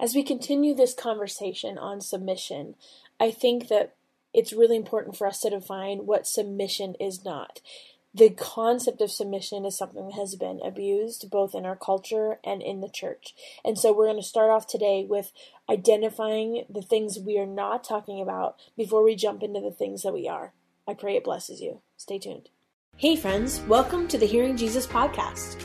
As we continue this conversation on submission, I think that it's really important for us to define what submission is not. The concept of submission is something that has been abused both in our culture and in the church. And so we're going to start off today with identifying the things we are not talking about before we jump into the things that we are. I pray it blesses you. Stay tuned. Hey, friends, welcome to the Hearing Jesus podcast.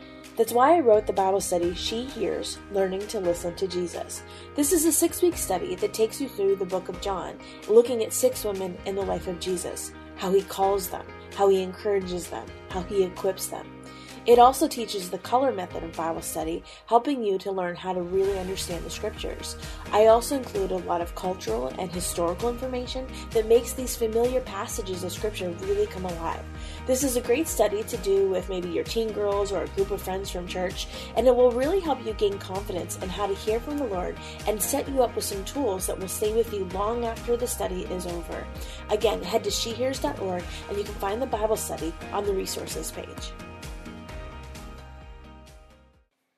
That's why I wrote the Bible study She Hears Learning to Listen to Jesus. This is a six week study that takes you through the book of John, looking at six women in the life of Jesus, how he calls them, how he encourages them, how he equips them. It also teaches the color method of Bible study, helping you to learn how to really understand the scriptures. I also include a lot of cultural and historical information that makes these familiar passages of scripture really come alive. This is a great study to do with maybe your teen girls or a group of friends from church, and it will really help you gain confidence in how to hear from the Lord and set you up with some tools that will stay with you long after the study is over. Again, head to shehears.org and you can find the Bible study on the resources page.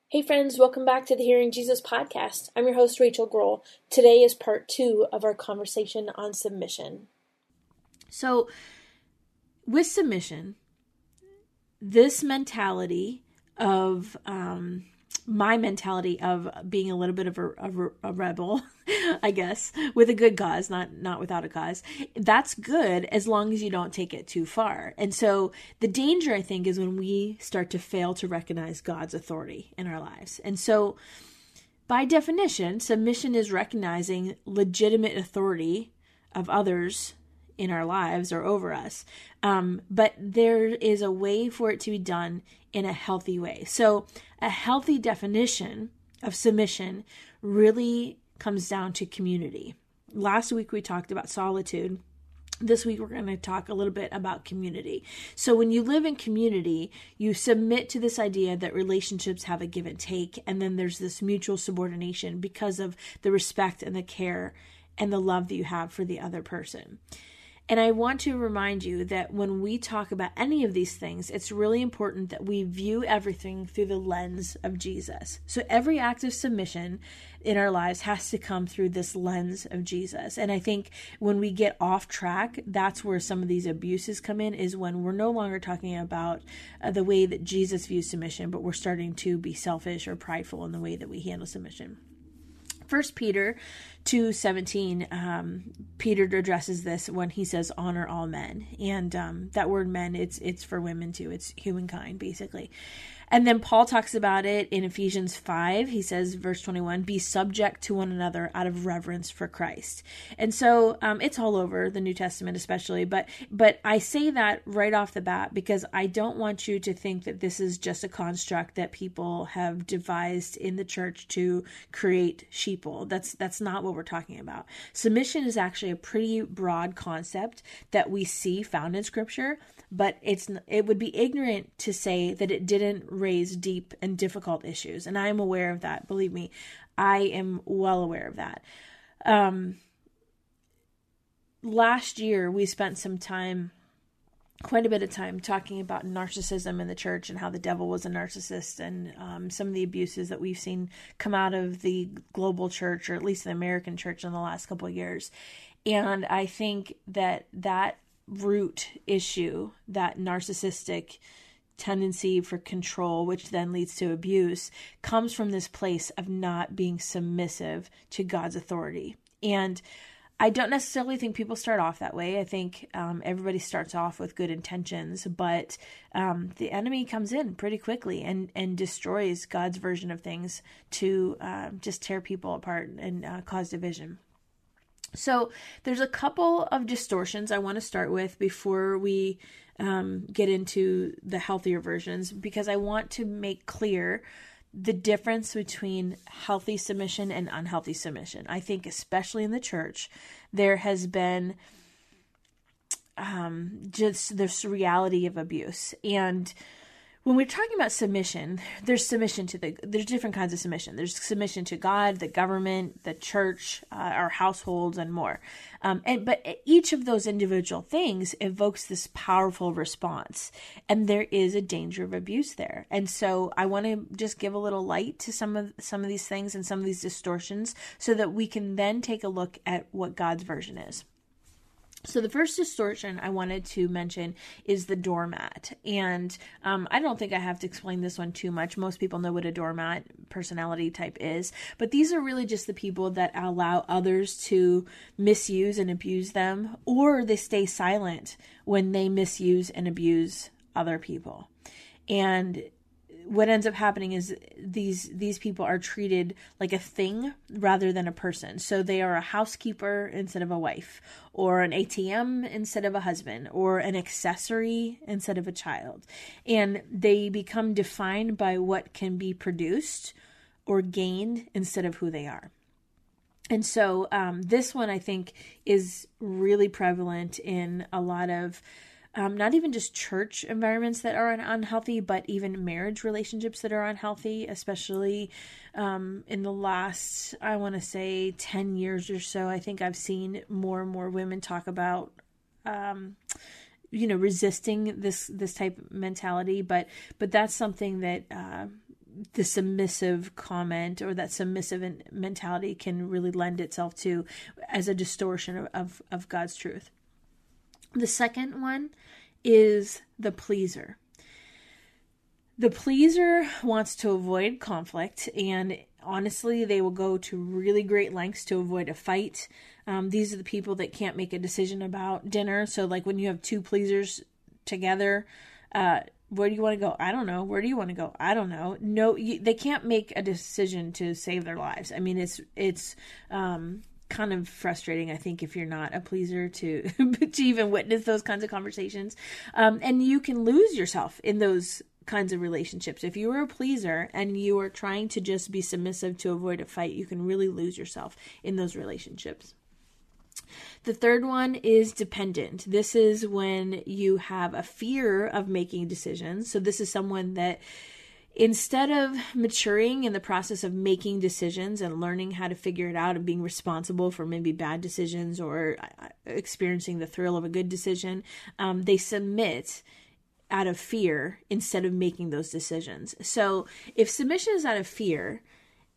Hey, friends, welcome back to the Hearing Jesus podcast. I'm your host, Rachael Groll. Today is part two of our conversation on submission. So, with submission, this mentality of um, my mentality of being a little bit of a, a, a, rebel, I guess, with a good cause, not not without a cause. That's good as long as you don't take it too far. And so the danger I think is when we start to fail to recognize God's authority in our lives. And so by definition, submission is recognizing legitimate authority of others in our lives or over us. Um, but there is a way for it to be done in a healthy way. So, a healthy definition of submission really comes down to community. Last week we talked about solitude. This week, we're going to talk a little bit about community. So, when you live in community, you submit to this idea that relationships have a give and take, and then there's this mutual subordination because of the respect and the care and the love that you have for the other person. And I want to remind you that when we talk about any of these things, it's really important that we view everything through the lens of Jesus. So every act of submission in our lives has to come through this lens of Jesus. And I think when we get off track, that's where some of these abuses come in, is when we're no longer talking about uh, the way that Jesus views submission, but we're starting to be selfish or prideful in the way that we handle submission. First Peter 2:17 um, Peter addresses this when he says honor all men and um, that word men it's it's for women too it's humankind basically and then Paul talks about it in Ephesians 5. He says, verse 21, be subject to one another out of reverence for Christ. And so um, it's all over the New Testament, especially. But, but I say that right off the bat because I don't want you to think that this is just a construct that people have devised in the church to create sheeple. That's, that's not what we're talking about. Submission is actually a pretty broad concept that we see found in Scripture but it's it would be ignorant to say that it didn't raise deep and difficult issues and i am aware of that believe me i am well aware of that um last year we spent some time quite a bit of time talking about narcissism in the church and how the devil was a narcissist and um, some of the abuses that we've seen come out of the global church or at least the American church in the last couple of years. And I think that that root issue, that narcissistic tendency for control, which then leads to abuse, comes from this place of not being submissive to God's authority. And I don't necessarily think people start off that way. I think um, everybody starts off with good intentions, but um, the enemy comes in pretty quickly and, and destroys God's version of things to uh, just tear people apart and uh, cause division. So there's a couple of distortions I want to start with before we um, get into the healthier versions because I want to make clear the difference between healthy submission and unhealthy submission. I think, especially in the church, there has been um, just this reality of abuse. And when we're talking about submission, there's submission to the there's different kinds of submission. There's submission to God, the government, the church, uh, our households, and more. Um, and but each of those individual things evokes this powerful response, and there is a danger of abuse there. And so I want to just give a little light to some of some of these things and some of these distortions, so that we can then take a look at what God's version is. So the first distortion I wanted to mention is the doormat, and um, I don't think I have to explain this one too much. Most people know what a doormat personality type is, but these are really just the people that allow others to misuse and abuse them, or they stay silent when they misuse and abuse other people. And what ends up happening is these these people are treated like a thing rather than a person. So they are a housekeeper instead of a wife, or an ATM instead of a husband, or an accessory instead of a child. And they become defined by what can be produced or gained instead of who they are. And so um, this one I think is really prevalent in a lot of um, not even just church environments that are unhealthy, but even marriage relationships that are unhealthy, especially um, in the last, I want to say, 10 years or so. I think I've seen more and more women talk about. Um, you know resisting this this type of mentality but but that's something that uh, the submissive comment or that submissive mentality can really lend itself to as a distortion of, of, of God's truth. The second one is the pleaser. The pleaser wants to avoid conflict, and honestly, they will go to really great lengths to avoid a fight. Um, these are the people that can't make a decision about dinner. So, like when you have two pleasers together, uh, where do you want to go? I don't know. Where do you want to go? I don't know. No, you, they can't make a decision to save their lives. I mean, it's it's um, kind of frustrating, I think, if you're not a pleaser to to even witness those kinds of conversations. Um, and you can lose yourself in those kinds of relationships. If you are a pleaser and you are trying to just be submissive to avoid a fight, you can really lose yourself in those relationships. The third one is dependent. This is when you have a fear of making decisions. So, this is someone that instead of maturing in the process of making decisions and learning how to figure it out and being responsible for maybe bad decisions or uh, experiencing the thrill of a good decision, um, they submit out of fear instead of making those decisions. So if submission is out of fear,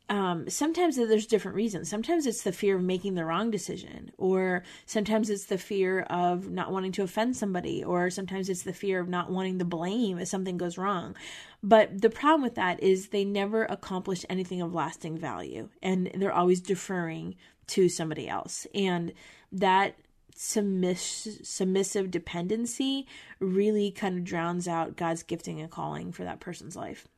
um, sometimes there's different reasons. Sometimes it's the fear of making the wrong decision, or sometimes it's the fear of not wanting to offend somebody, or sometimes it's the fear of not wanting the blame if something goes wrong. But the problem with that is they never accomplish anything of lasting value, and they're always deferring to somebody else. And that submiss- submissive dependency really kind of drowns out God's gifting and calling for that person's life.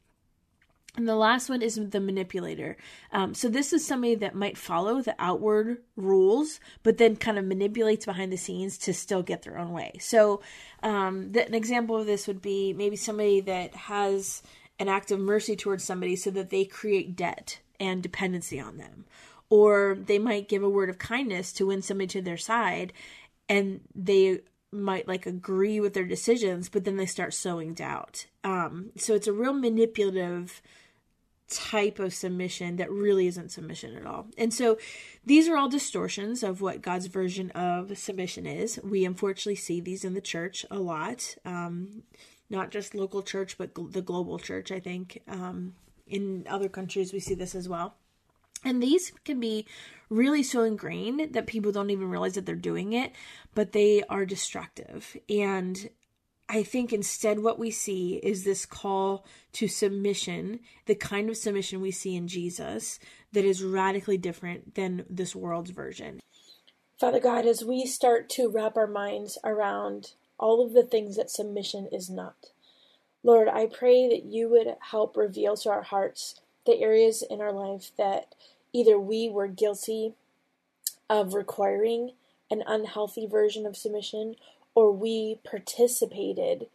And the last one is the manipulator. Um, so this is somebody that might follow the outward rules, but then kind of manipulates behind the scenes to still get their own way. So um, the, an example of this would be maybe somebody that has an act of mercy towards somebody so that they create debt and dependency on them. Or they might give a word of kindness to win somebody to their side, and they might like agree with their decisions, but then they start sowing doubt. Um, so it's a real manipulative type of submission that really isn't submission at all. And so these are all distortions of what God's version of submission is. We unfortunately see these in the church a lot, um, not just local church, but gl- the global church, I think. Um, in other countries, we see this as well. And these can be really so ingrained that people don't even realize that they're doing it, but they are destructive. And I think instead what we see is this call to submission, the kind of submission we see in Jesus that is radically different than this world's version. Father God, as we start to wrap our minds around all of the things that submission is not, Lord, I pray that you would help reveal to our hearts the areas in our life that either we were guilty of requiring an unhealthy version of submission or we participated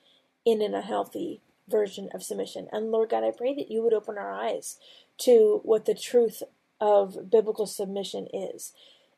in an unhealthy version of submission. And Lord God, I pray that you would open our eyes to what the truth of biblical submission is.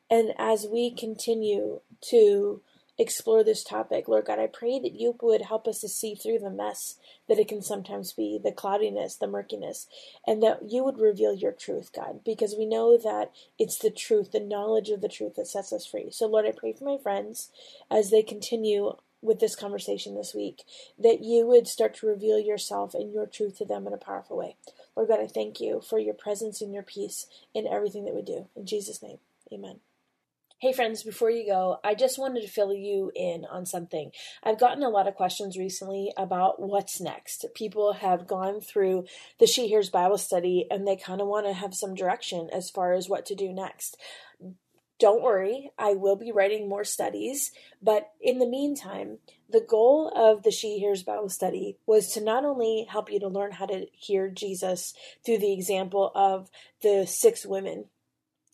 And as we continue to explore this topic, Lord God, I pray that you would help us to see through the mess that it can sometimes be, the cloudiness, the murkiness, and that you would reveal your truth, God, because we know that it's the truth, the knowledge of the truth that sets us free. So, Lord, I pray for my friends as they continue with this conversation this week, that you would start to reveal yourself and your truth to them in a powerful way. Lord God, I thank you for your presence and your peace in everything that we do. In Jesus' name, amen. Hey friends, before you go, I just wanted to fill you in on something. I've gotten a lot of questions recently about what's next. People have gone through the She Hears Bible study and they kind of want to have some direction as far as what to do next. Don't worry, I will be writing more studies, but in the meantime, the goal of the She Hears Bible study was to not only help you to learn how to hear Jesus through the example of the six women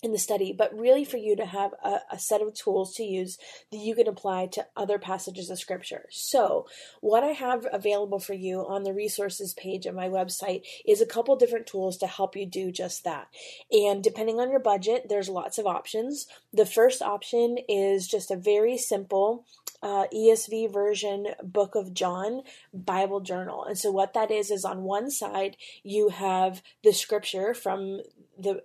in the study, but really for you to have a, a, set of tools to use that you can apply to other passages of scripture. So, what I have available for you on the resources page of my website is a couple different tools to help you do just that. And depending on your budget, there's lots of options. The first option is just a very simple uh, ESV version Book of John Bible journal. And so, what that is, is on one side, you have the scripture from the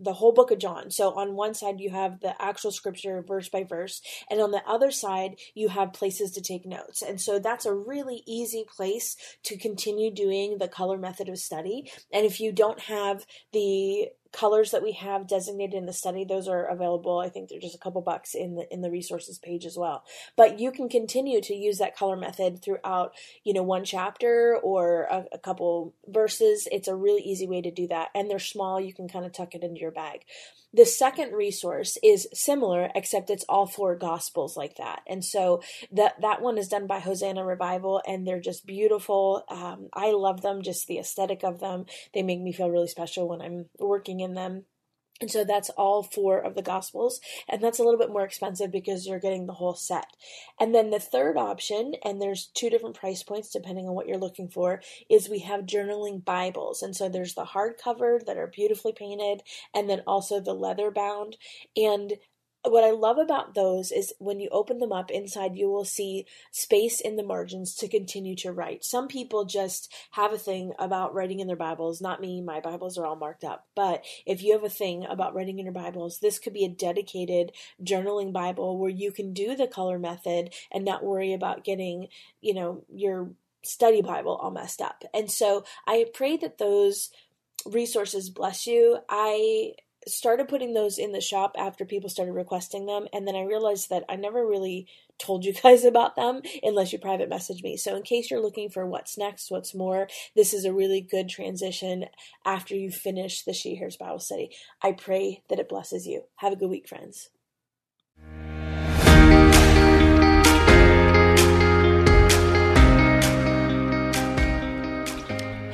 the whole book of John. So on one side you have the actual scripture verse by verse, and on the other side you have places to take notes. And so that's a really easy place to continue doing the color method of study. And if you don't have the colors that we have designated in the study those are available i think they're just a couple bucks in the in the resources page as well but you can continue to use that color method throughout you know one chapter or a, a couple verses it's a really easy way to do that and they're small you can kind of tuck it into your bag the second resource is similar, except it's all four gospels like that. And so that that one is done by Hosanna Revival, and they're just beautiful. Um, I love them, just the aesthetic of them. They make me feel really special when I'm working in them. And so that's all four of the Gospels. And that's a little bit more expensive because you're getting the whole set. And then the third option, and there's two different price points depending on what you're looking for, is we have journaling Bibles. And so there's the hardcover that are beautifully painted, and then also the leather bound. And what I love about those is when you open them up inside, you will see space in the margins to continue to write. Some people just have a thing about writing in their Bibles. Not me, my Bibles are all marked up. But if you have a thing about writing in your Bibles, this could be a dedicated journaling Bible where you can do the color method and not worry about getting, you know, your study Bible all messed up. And so I pray that those resources bless you. I started putting those in the shop after people started requesting them and then i realized that i never really told you guys about them unless you private message me. So in case you're looking for what's next what's more this is a really good transition after you finish the she hears bible study. I pray that it blesses you. Have a good week friends